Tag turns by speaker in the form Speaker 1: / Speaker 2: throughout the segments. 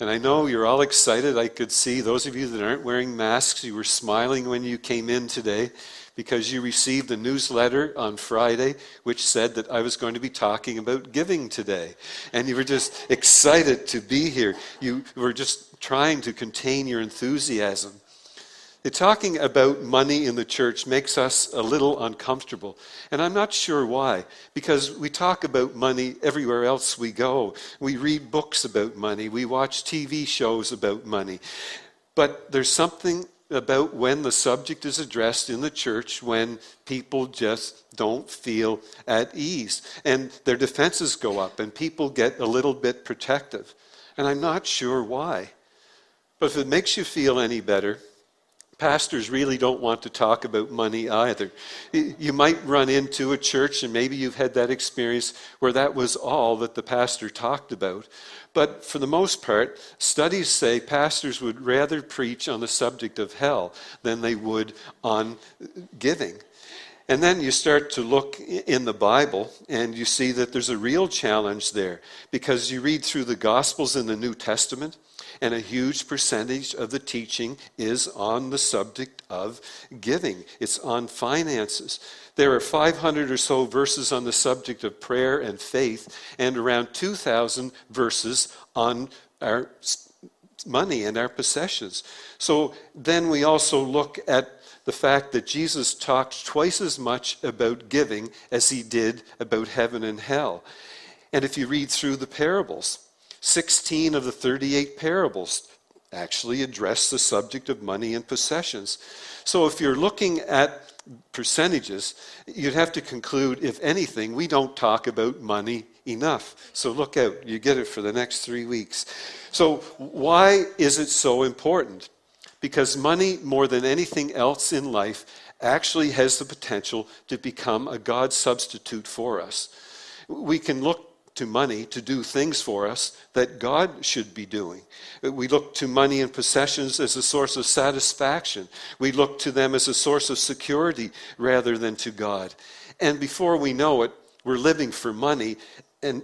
Speaker 1: And I know you're all excited. I could see those of you that aren't wearing masks, you were smiling when you came in today because you received a newsletter on Friday which said that I was going to be talking about giving today. And you were just excited to be here. You were just trying to contain your enthusiasm. Talking about money in the church makes us a little uncomfortable. And I'm not sure why. Because we talk about money everywhere else we go. We read books about money. We watch TV shows about money. But there's something about when the subject is addressed in the church when people just don't feel at ease. And their defenses go up and people get a little bit protective. And I'm not sure why. But if it makes you feel any better, pastors really don't want to talk about money either. You might run into a church, and maybe you've had that experience where that was all that the pastor talked about. But for the most part, studies say pastors would rather preach on the subject of hell than they would on giving. And then you start to look in the Bible and you see that there's a real challenge there because you read through the Gospels in the New Testament and a huge percentage of the teaching is on the subject of giving, it's on finances. There are 500 or so verses on the subject of prayer and faith, and around 2,000 verses on our money and our possessions. So then we also look at the fact that Jesus talked twice as much about giving as he did about heaven and hell. And if you read through the parables, 16 of the 38 parables actually address the subject of money and possessions. So if you're looking at percentages, you'd have to conclude, if anything, we don't talk about money enough. So look out, you get it for the next three weeks. So, why is it so important? Because money, more than anything else in life, actually has the potential to become a God substitute for us. We can look to money to do things for us that God should be doing. We look to money and possessions as a source of satisfaction. We look to them as a source of security rather than to God. And before we know it, we're living for money, and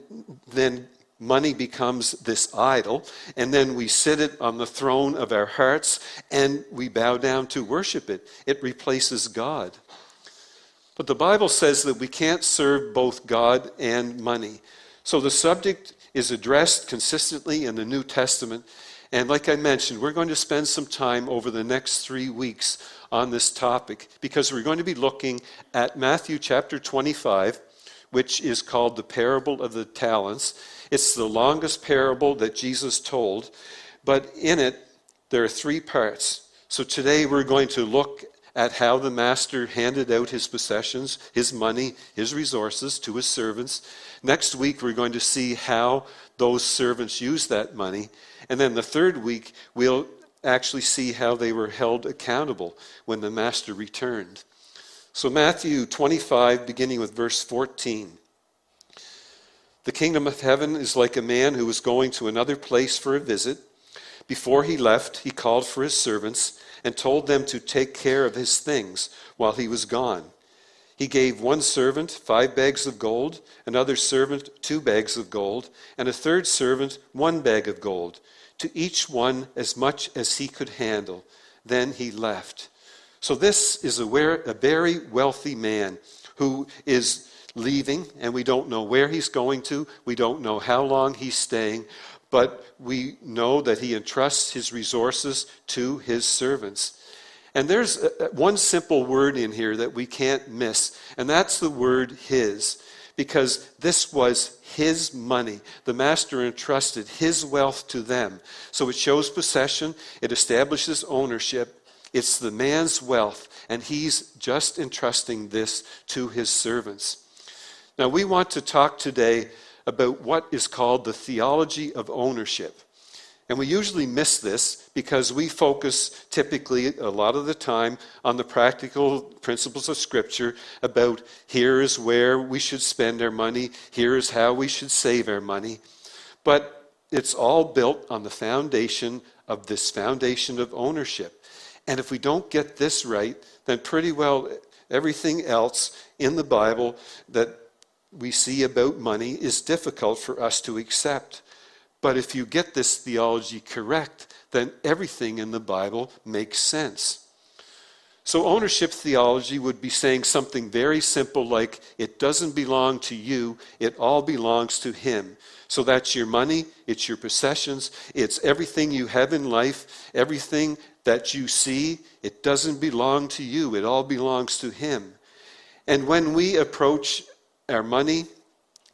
Speaker 1: then money becomes this idol, and then we sit it on the throne of our hearts and we bow down to worship it. It replaces God. But the Bible says that we can't serve both God and money. So the subject is addressed consistently in the New Testament. And like I mentioned, we're going to spend some time over the next three weeks on this topic because we're going to be looking at Matthew chapter 25, which is called the parable of the talents. It's the longest parable that Jesus told, but in it, there are three parts. So today we're going to look at how the master handed out his possessions, his money, his resources to his servants. Next week, we're going to see how those servants used that money. And then the third week, we'll actually see how they were held accountable when the master returned. So, Matthew 25, beginning with verse 14. The kingdom of heaven is like a man who was going to another place for a visit. Before he left, he called for his servants and told them to take care of his things while he was gone. He gave one servant five bags of gold, another servant two bags of gold, and a third servant one bag of gold, to each one as much as he could handle. Then he left. So, this is a, very wealthy man who is leaving, and we don't know where he's going to. We don't know how long he's staying, but we know that he entrusts his resources to his servants. And there's one simple word in here that we can't miss, and that's the word his, because this was his money. The master entrusted his wealth to them. So it shows possession, it establishes ownership. It's the man's wealth, and he's just entrusting this to his servants. Now, we want to talk today about what is called the theology of ownership. And we usually miss this because we focus typically a lot of the time on the practical principles of Scripture about here is where we should spend our money, here is how we should save our money. But it's all built on the foundation of this foundation of ownership. And if we don't get this right, then pretty well everything else in the Bible that we see about money is difficult for us to accept. But if you get this theology correct, then everything in the Bible makes sense. So, ownership theology would be saying something very simple like, it doesn't belong to you, it all belongs to Him. So, that's your money, it's your possessions, it's everything you have in life, everything that you see, it doesn't belong to you, it all belongs to Him. And when we approach our money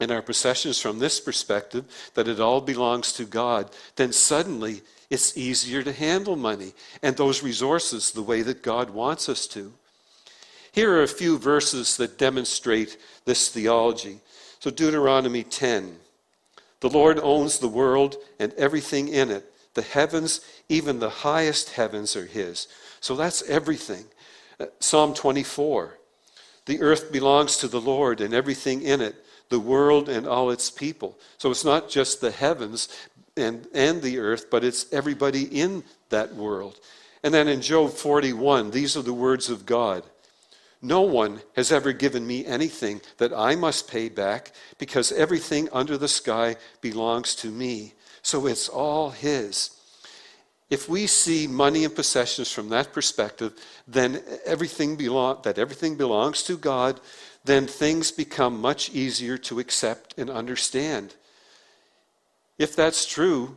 Speaker 1: and our possessions from this perspective, that it all belongs to God, then suddenly it's easier to handle money and those resources the way that God wants us to. Here are a few verses that demonstrate this theology. So, Deuteronomy 10 The Lord owns the world and everything in it. The heavens, even the highest heavens, are His. So, that's everything. Uh, Psalm 24 The earth belongs to the Lord and everything in it the world and all its people. So it's not just the heavens, and, and the earth, but it's everybody in that world. And then in Job 41, these are the words of God No one has ever given me anything that I must pay back because everything under the sky belongs to me. So it's all His. If we see money and possessions from that perspective, then everything belong, that everything belongs to God, then things become much easier to accept and understand. If that's true,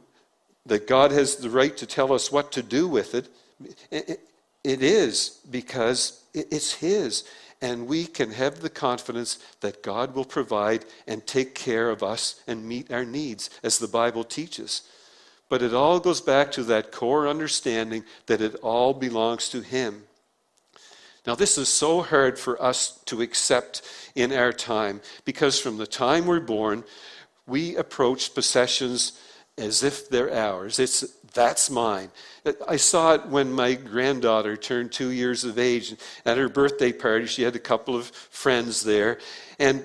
Speaker 1: that God has the right to tell us what to do with it, it is because it's His. And we can have the confidence that God will provide and take care of us and meet our needs, as the Bible teaches. But it all goes back to that core understanding that it all belongs to Him. Now, this is so hard for us to accept in our time because from the time we're born, we approach possessions as if they're ours. It's that's mine. I saw it when my granddaughter turned two years of age. At her birthday party, she had a couple of friends there. And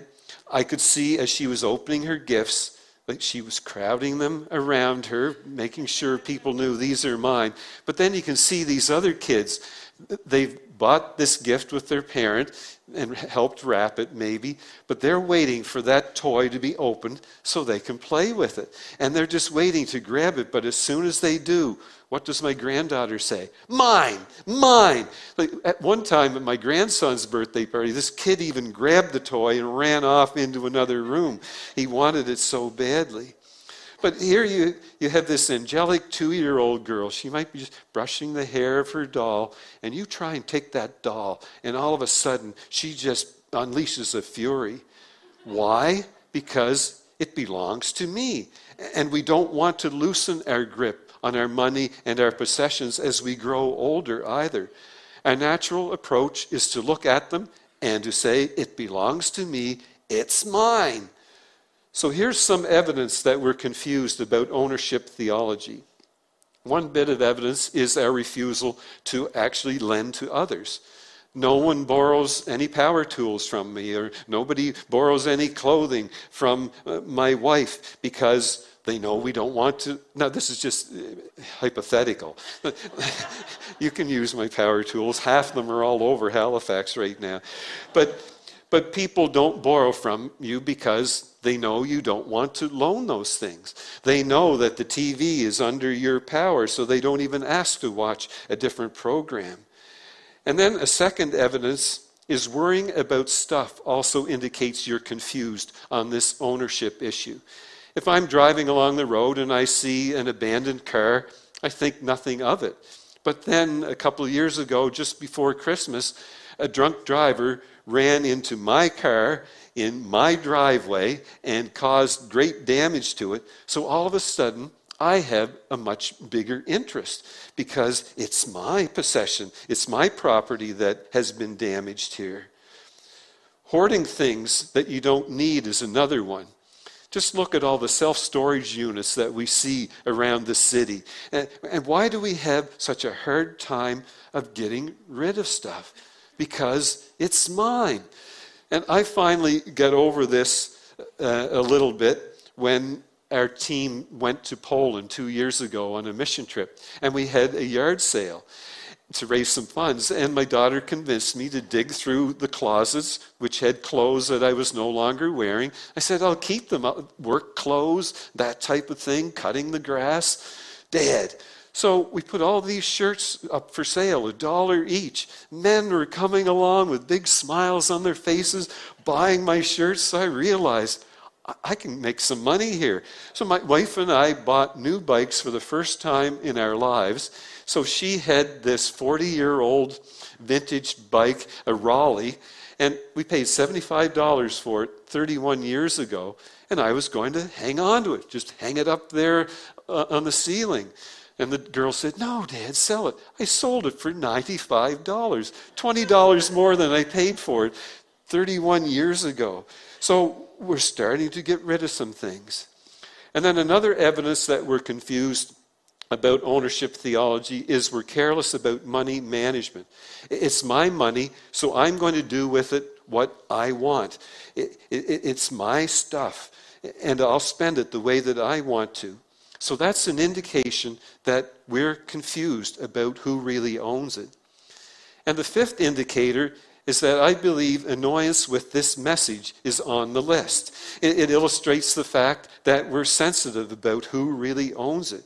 Speaker 1: I could see as she was opening her gifts, like she was crowding them around her, making sure people knew these are mine. But then you can see these other kids. They've bought this gift with their parent and helped wrap it, maybe, but they're waiting for that toy to be opened so they can play with it. And they're just waiting to grab it, but as soon as they do, what does my granddaughter say? Mine, mine. Like at one time at my grandson's birthday party, this kid even grabbed the toy and ran off into another room. He wanted it so badly. But here you, you have this angelic two year old girl. She might be just brushing the hair of her doll, and you try and take that doll, and all of a sudden she just unleashes a fury. Why? Because it belongs to me. And we don't want to loosen our grip on our money and our possessions as we grow older either. Our natural approach is to look at them and to say, It belongs to me, it's mine. So here's some evidence that we're confused about ownership theology. One bit of evidence is our refusal to actually lend to others. No one borrows any power tools from me, or nobody borrows any clothing from uh, my wife because they know we don't want to. Now, this is just uh, hypothetical. you can use my power tools. Half of them are all over Halifax right now. But, but people don't borrow from you because they know you don't want to loan those things. They know that the TV is under your power, so they don't even ask to watch a different program. And then a second evidence is worrying about stuff also indicates you're confused on this ownership issue. If I'm driving along the road and I see an abandoned car, I think nothing of it. But then a couple of years ago, just before Christmas, a drunk driver ran into my car in my driveway and caused great damage to it. So all of a sudden, I have a much bigger interest because it's my possession, it's my property that has been damaged here. Hoarding things that you don't need is another one. Just look at all the self storage units that we see around the city. And, and, why do we have such a hard time of getting rid of stuff? Because it's mine. And I finally got over this uh, a little bit when our team went to Poland two years ago on a mission trip, and we had a yard sale. to raise some funds. And my daughter convinced me to dig through the closets, which had clothes that I was no longer wearing. I said, I'll keep them, work clothes, that type of thing, cutting the grass. Dad. So we put all these shirts up for sale, a dollar each. Men were coming along with big smiles on their faces, buying my shirts. So I realized I can make some money here. So my wife and I bought new bikes for the first time in our lives. So she had this 40 year old vintage bike, a Raleigh, and we paid $75 for it 31 years ago. And I was going to hang on to it, just hang it up there uh, on the ceiling. And the girl said, No, Dad, sell it. I sold it for $95, $20 more than I paid for it 31 years ago. So we're starting to get rid of some things. And then another evidence that we're confused about ownership theology is we're careless about money management. It's my money, so I'm going to do with it what I want. It, it, it's my stuff, and I'll spend it the way that I want to. So that's an indication that we're confused about who really owns it. And the fifth indicator is that I believe annoyance with this message is on the list. It, it, illustrates the fact that we're sensitive about who really owns it.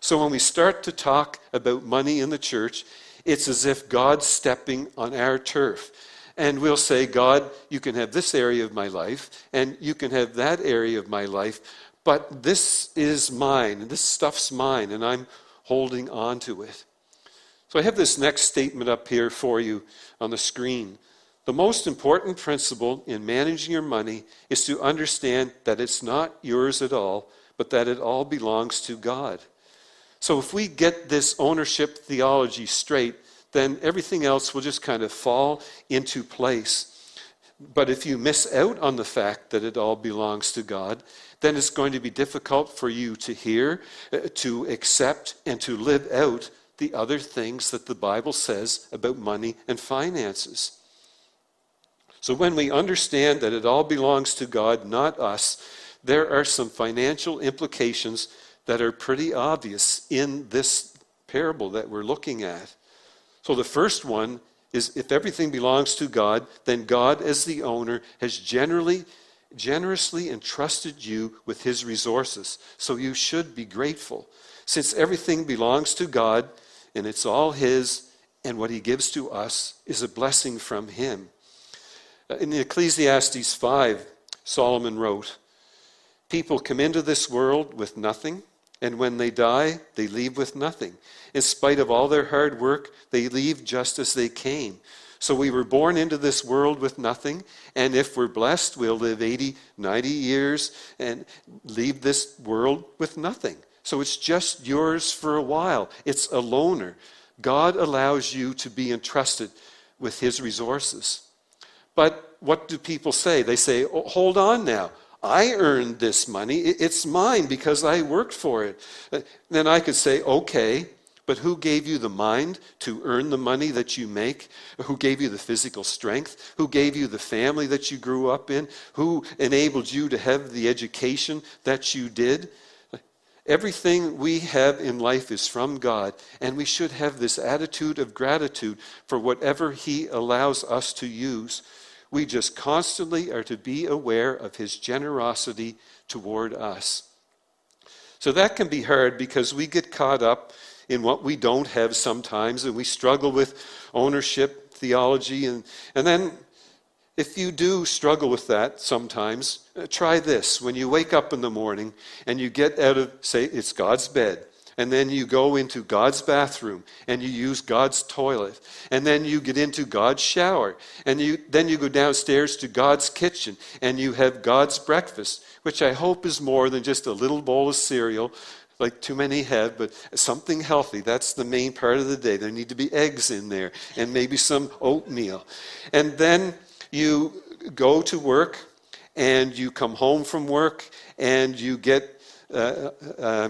Speaker 1: So when we start to talk about money in the church, it's as if God's stepping on our turf. And we'll say, God, you can have this area of my life, and you can have that area of my life, but this is mine, and this stuff's mine, and I'm holding on to it. So I have this next statement up here for you on the screen. The most important principle in managing your money is to understand that it's not yours at all, but that it all belongs to God. So if we get this ownership theology straight, then everything else will just kind of fall into place. But if you miss out on the fact that it all belongs to God, then it's going to be difficult for you to hear, uh, to accept, and to live out the other things that the Bible says about money and finances. So when we understand that it all belongs to God, not us, there are some financial implications that are pretty obvious in this parable that we're looking at. So the first one is if everything belongs to God, then God, as the owner, has generally generously entrusted you with his resources. So you should be grateful. Since everything belongs to God and it's all his, and what he gives to us is a blessing from him. Uh, in Ecclesiastes 5, Solomon wrote, People come into this world with nothing and when they die, they leave with nothing. In spite of all their hard work, they leave just as they came. So we were born into this world with nothing, and if we're blessed, we'll live 80, 90 years and leave this world with nothing. So it's just yours for a while. It's a loaner. God allows you to be entrusted with His resources. But what do people say? They say, oh, hold on now. I earned this money. It's mine because I worked for it. Uh, then I could say, okay, but who gave you the mind to earn the money that you make? Who gave you the physical strength? Who gave you the family that you grew up in? Who enabled you to have the education that you did? Everything we have in life is from God, and we should have this attitude of gratitude for whatever He allows us to use we just constantly are to be aware of his generosity toward us. So that can be hard because we get caught up in what we don't have sometimes and we struggle with ownership theology. And, and then, if you do struggle with that sometimes, uh, try this. When you wake up in the morning and you get out of, say, it's God's bed, and then you go into God's bathroom and you use God's toilet, and then you get into God's shower, and you, then you go downstairs to God's kitchen and you have God's breakfast, which I hope is more than just a little bowl of cereal like too many have, but something healthy. That's the main part of the day. There need to be eggs in there and maybe some oatmeal. And then you go to work and you come home from work and you get. Uh, uh,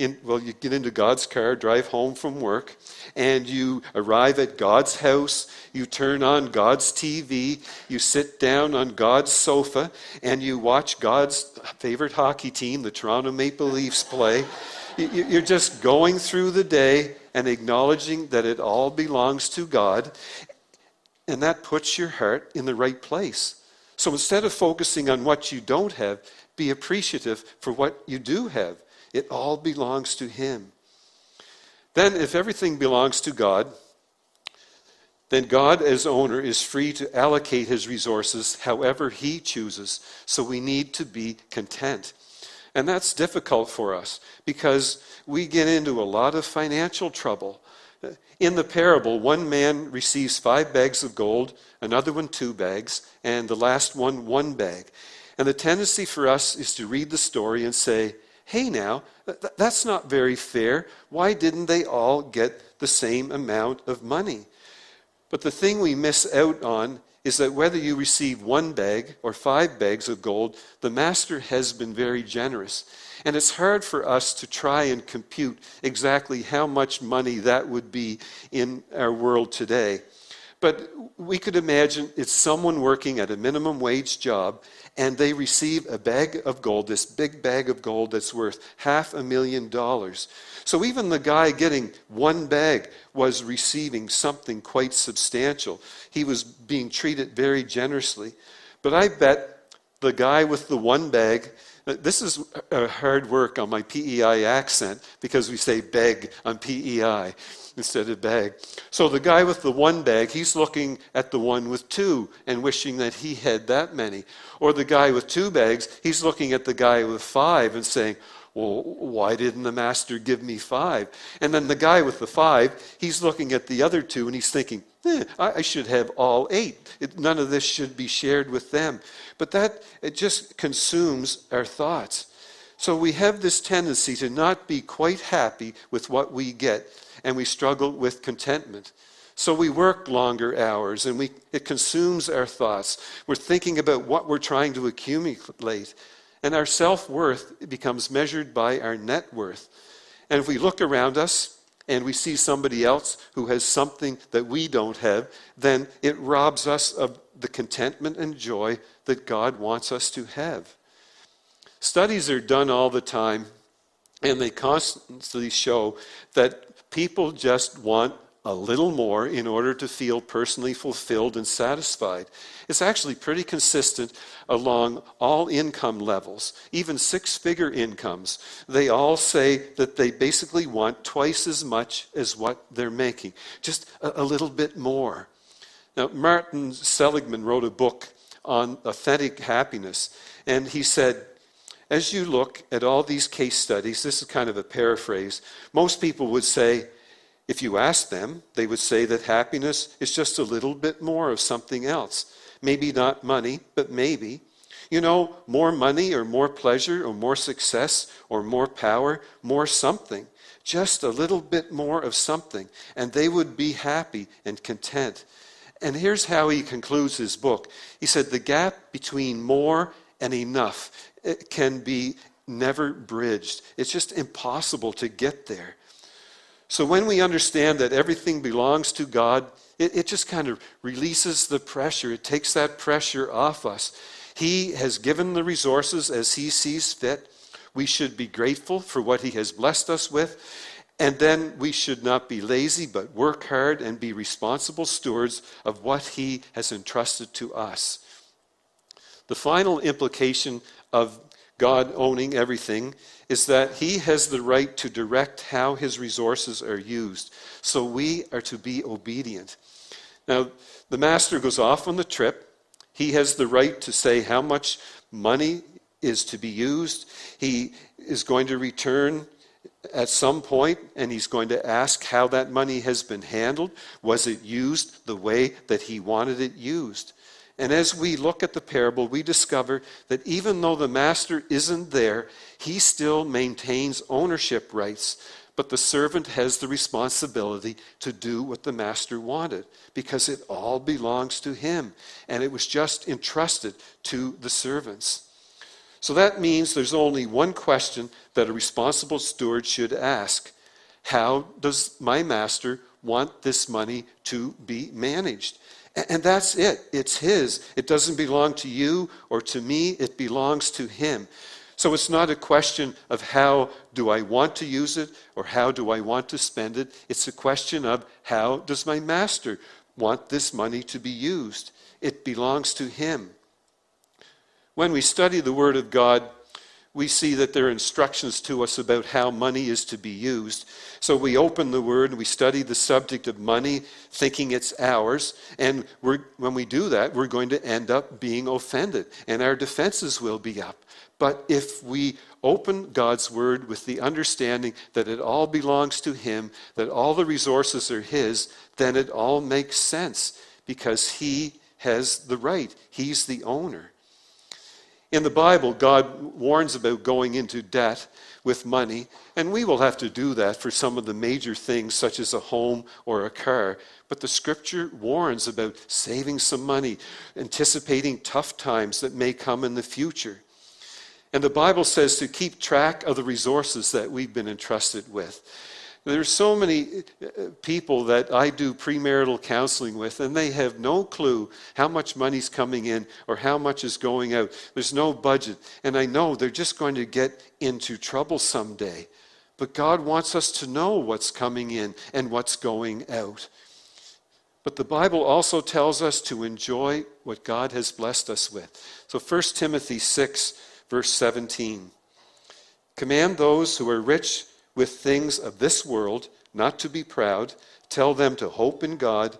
Speaker 1: in, well, you get into God's car, drive home from work, and you arrive at God's house. You turn on God's TV. You sit down on God's sofa, and you watch God's favorite hockey team, the Toronto Maple Leafs, play. You're just going through the day, and acknowledging that it all belongs to God. And that puts your heart in the right place. So instead of focusing on what you don't have, be appreciative for what you do have. It all belongs to Him. Then, if everything belongs to God, then God, as owner, is free to allocate his resources however he chooses. So we need to be content. And that's difficult for us because we get into a lot of financial trouble. In the parable, one man receives five bags of gold, another one two bags, and the last one one bag. And the tendency for us is to read the story and say, hey, now, that's not very fair. Why didn't they all get the same amount of money? But the thing we miss out on is that whether you receive one bag or five bags of gold, the master has been very generous. And it's hard for us to try and compute exactly how much money that would be in our world today. But we could imagine it's someone working at a minimum wage job and they receive a bag of gold, this big bag of gold that's worth half a million dollars. So even the guy getting one bag was receiving something quite substantial. He was being treated very generously. But I bet the guy with the one bag this is hard work on my PEI accent because we say beg on PEI instead of bag. So the guy with the one bag, he's looking at the one with two and wishing that he had that many. Or the guy with two bags, he's looking at the guy with five and saying, well, why didn't the master give me five? And then the guy with the five, he's looking at the other two and he's thinking, eh, I should have all eight. It, none of this should be shared with them. But that, it just consumes our thoughts. So we have this tendency to not be quite happy with what we get, and we struggle with contentment. So we work longer hours, and we, it consumes our thoughts. We're thinking about what we're trying to accumulate. And our self worth becomes measured by our net worth. And if we look around us and we see somebody else who has something that we don't have, then it robs us of the contentment and joy that God wants us to have. Studies are done all the time, and they constantly show that people just want a little more in order to feel personally fulfilled and satisfied. It's actually pretty consistent along all income levels, even six figure incomes. They all say that they basically want twice as much as what they're making, just a, a little bit more. Now, Martin Seligman wrote a book on authentic happiness, and he said, as you look at all these case studies, this is kind of a paraphrase, most people would say, if you ask them, they would say that happiness is just a little bit more of something else. Maybe not money, but maybe. You know, more money or more pleasure or more success or more power, more something. Just a little bit more of something. And they would be happy and content. And here's how he concludes his book. He said, The gap between more and enough can be never bridged. It's just impossible to get there. So when we understand that everything belongs to God, it, it just kind of releases the pressure. It takes that pressure off us. He has given the resources as He sees fit. We should be grateful for what He has blessed us with. And then we should not be lazy, but work hard and be responsible stewards of what He has entrusted to us. The final implication of God owning everything is that he has the right to direct how his resources are used. So we are to be obedient. Now, the master goes off on the trip. He has the right to say how much money is to be used. He is going to return at some point and he's going to ask how that money has been handled. Was it used the way that he wanted it used? And as we look at the parable, we discover that even though the master isn't there, he still maintains ownership rights. But the servant has the responsibility to do what the master wanted because it all belongs to him. And it was just entrusted to the servants. So that means there's only one question that a responsible steward should ask How does my master want this money to be managed? And that's it. It's His. It doesn't belong to you or to me, it belongs to Him. So it's not a question of how do I want to use it or how do I want to spend it. It's a question of how does my master want this money to be used? It belongs to him. When we study the Word of God, we see that there are instructions to us about how money is to be used. So we open the Word and we study the subject of money, thinking it's ours. And when we do that, we're going to end up being offended, and our defenses will be up. But if we open God's word with the understanding that it all belongs to Him, that all the resources are His, then it all makes sense because He has the right. He's the owner. In the Bible, God warns about going into debt with money, and we will have to do that for some of the major things, such as a home or a car. But the scripture warns about saving some money, anticipating tough times that may come in the future. And the Bible says to keep track of the resources that we've been entrusted with. There's so many uh, people that I do premarital counseling with, and they have no clue how much money's coming in or how much is going out. There's no budget. And I know they're just going to get into trouble someday. But God wants us to know what's coming in and what's going out. But the Bible also tells us to enjoy what God has blessed us with. So 1 Timothy 6 Verse 17 Command those who are rich with things of this world not to be proud. Tell them to hope in God,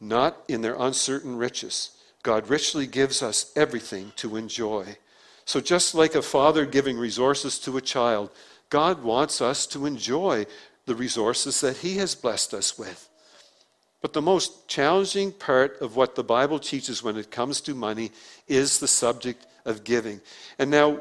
Speaker 1: not in their uncertain riches. God richly gives us everything to enjoy. So, just like a father giving resources to a child, God wants us to enjoy the resources that He has blessed us with. But the most challenging part of what the Bible teaches when it comes to money is the subject of giving. And now,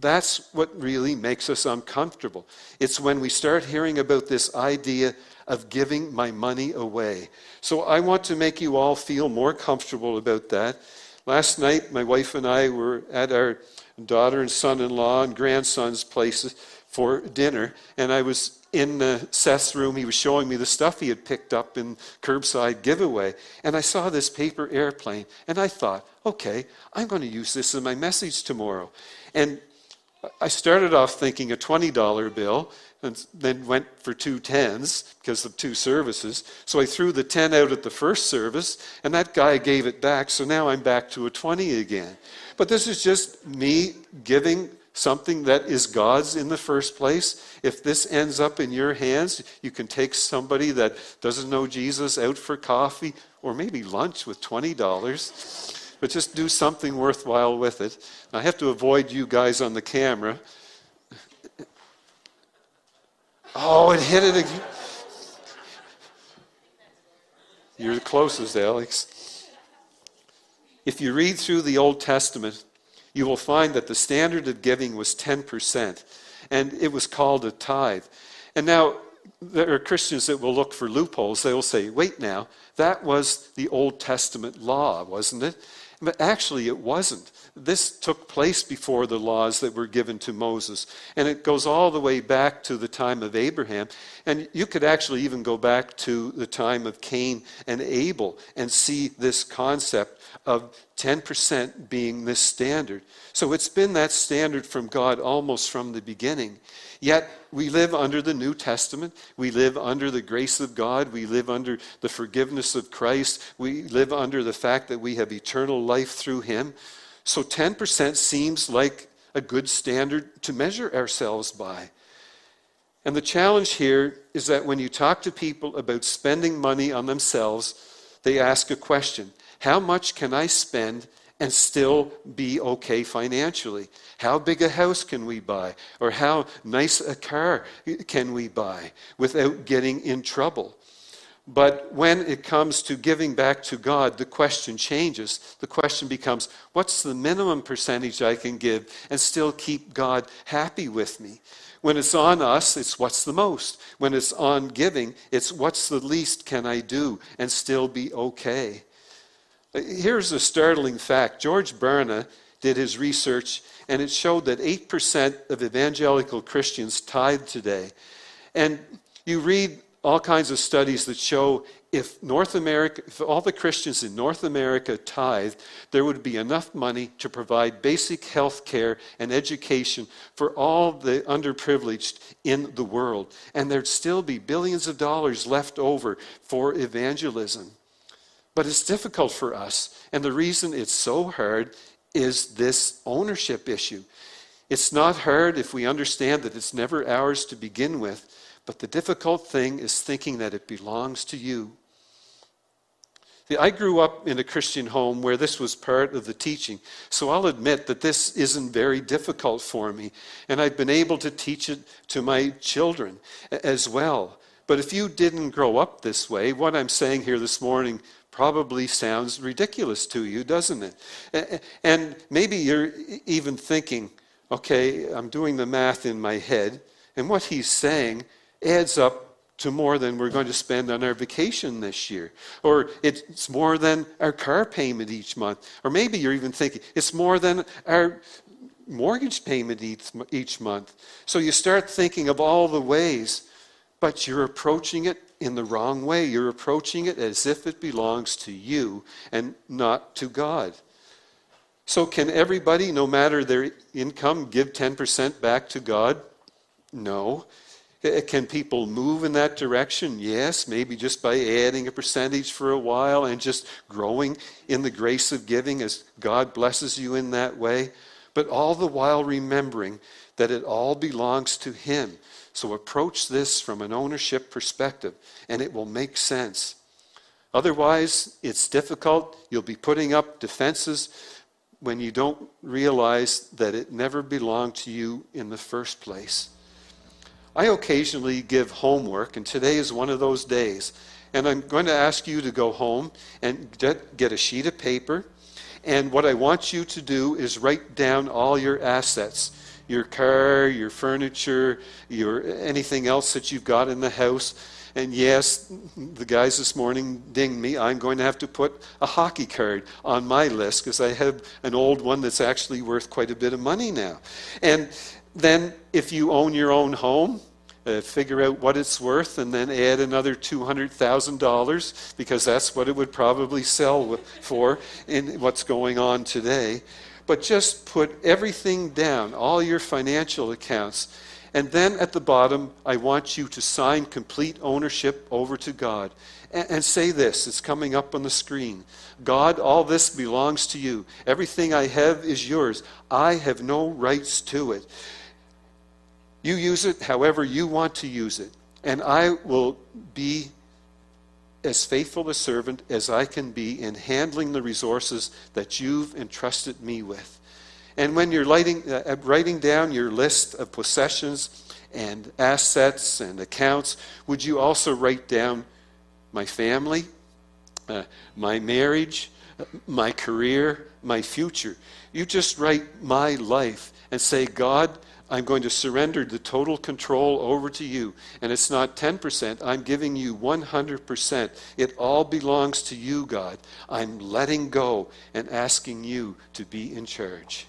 Speaker 1: that's what really makes us uncomfortable. It's when we start hearing about this idea of giving my money away. So I want to make you all feel more comfortable about that. Last night, my wife and I were at our daughter and son in law and grandson's places for dinner, and I was in uh, Seth's room. He was showing me the stuff he had picked up in curbside giveaway. And I saw this paper airplane, and I thought, okay, I'm going to use this in my message tomorrow. And I started off thinking a $20 bill, and then went for two tens because of two services. So I threw the 10 out at the first service, and that guy gave it back. So now I'm back to a 20 again. But this is just me giving something that is God's in the first place. If this ends up in your hands, you can take somebody that doesn't know Jesus out for coffee or maybe lunch with $20, but just do something worthwhile with it. I have to avoid you guys on the camera. Oh, it hit it again. You're the closest, Alex. If you read through the Old Testament, you will find that the standard of giving was 10%, and it was called a tithe. And now, there are Christians that will look for loopholes. They will say, wait now, that was the Old Testament law, wasn't it? But actually, it wasn't. This took place before the laws that were given to Moses. And it goes all the way back to the time of Abraham. And you could actually even go back to the time of Cain and Abel and see this concept of 10% being this standard. So it's been that standard from God almost from the beginning. Yet we live under the New Testament. We live under the grace of God. We live under the forgiveness of Christ. We live under the fact that we have eternal life through Him. So 10% seems like a good standard to measure ourselves by. And the challenge here is that when you talk to people about spending money on themselves, they ask a question how much can I spend and still be okay financially? How big a house can we buy? Or how nice a car can we buy without getting in trouble? But when it comes to giving back to God, the question changes. The question becomes what's the minimum percentage I can give and still keep God happy with me? When it's on us, it's what's the most. When it's on giving, it's what's the least can I do and still be okay. Here's a startling fact George Barna did his research, and it showed that 8% of evangelical Christians tithe today. And you read all kinds of studies that show if North America, if all the Christians in North America tithed, there would be enough money to provide basic health care and education for all the underprivileged in the world. And there'd still be billions of dollars left over for evangelism. But it's difficult for us. And the reason it's so hard is this ownership issue. It's not hard if we understand that it's never ours to begin with, but the difficult thing is thinking that it belongs to you. See, I grew up in a Christian home where this was part of the teaching, so I'll admit that this isn't very difficult for me, and I've been able to teach it to my children as well. But if you didn't grow up this way, what I'm saying here this morning probably sounds ridiculous to you, doesn't it? And maybe you're even thinking, okay, I'm doing the math in my head, and what he's saying adds up to more than we're going to spend on our vacation this year. Or it's more than our car payment each month. Or maybe you're even thinking it's more than our mortgage payment each, each month. So you start thinking of all the ways, but you're approaching it in the wrong way. You're approaching it as if it belongs to you and not to God. So, can everybody, no matter their income, give 10% back to God? No. Eh, can people move in that direction? Yes, maybe just by adding a percentage for a while and just growing in the grace of giving as God blesses you in that way. But all the while remembering that it all belongs to Him. So approach this from an ownership perspective, and it will make sense. Otherwise, it's difficult. You'll be putting up defenses when you don't realize that it never belonged to you in the first place. I occasionally give homework, and today is one of those days. And I'm going to ask you to go home and get a sheet of paper. And what I want you to do is write down all your assets your car, your furniture, your anything else that you've got in the house. And yes, the guys this morning dinged me. I'm going to have to put a hockey card on my list because I have an old one that's actually worth quite a bit of money now. And then, if you own your own home, uh, figure out what it's worth and then add another $200,000 because that's what it would probably sell for in what's going on today. But just put everything down, all your financial accounts. And then at the bottom, I want you to sign complete ownership over to God. And, and say this it's coming up on the screen God, all this belongs to you. Everything I have is yours. I have no rights to it. You use it however you want to use it. And I will be as faithful a servant as I can be in handling the resources that you've entrusted me with. And when you're writing, uh, writing down your list of possessions and assets and accounts, would you also write down my family, uh, my marriage, my career, my future? You just write my life and say, God, I'm going to surrender the total control over to you. And it's not 10%, I'm giving you 100%. It all belongs to you, God. I'm letting go and asking you to be in charge.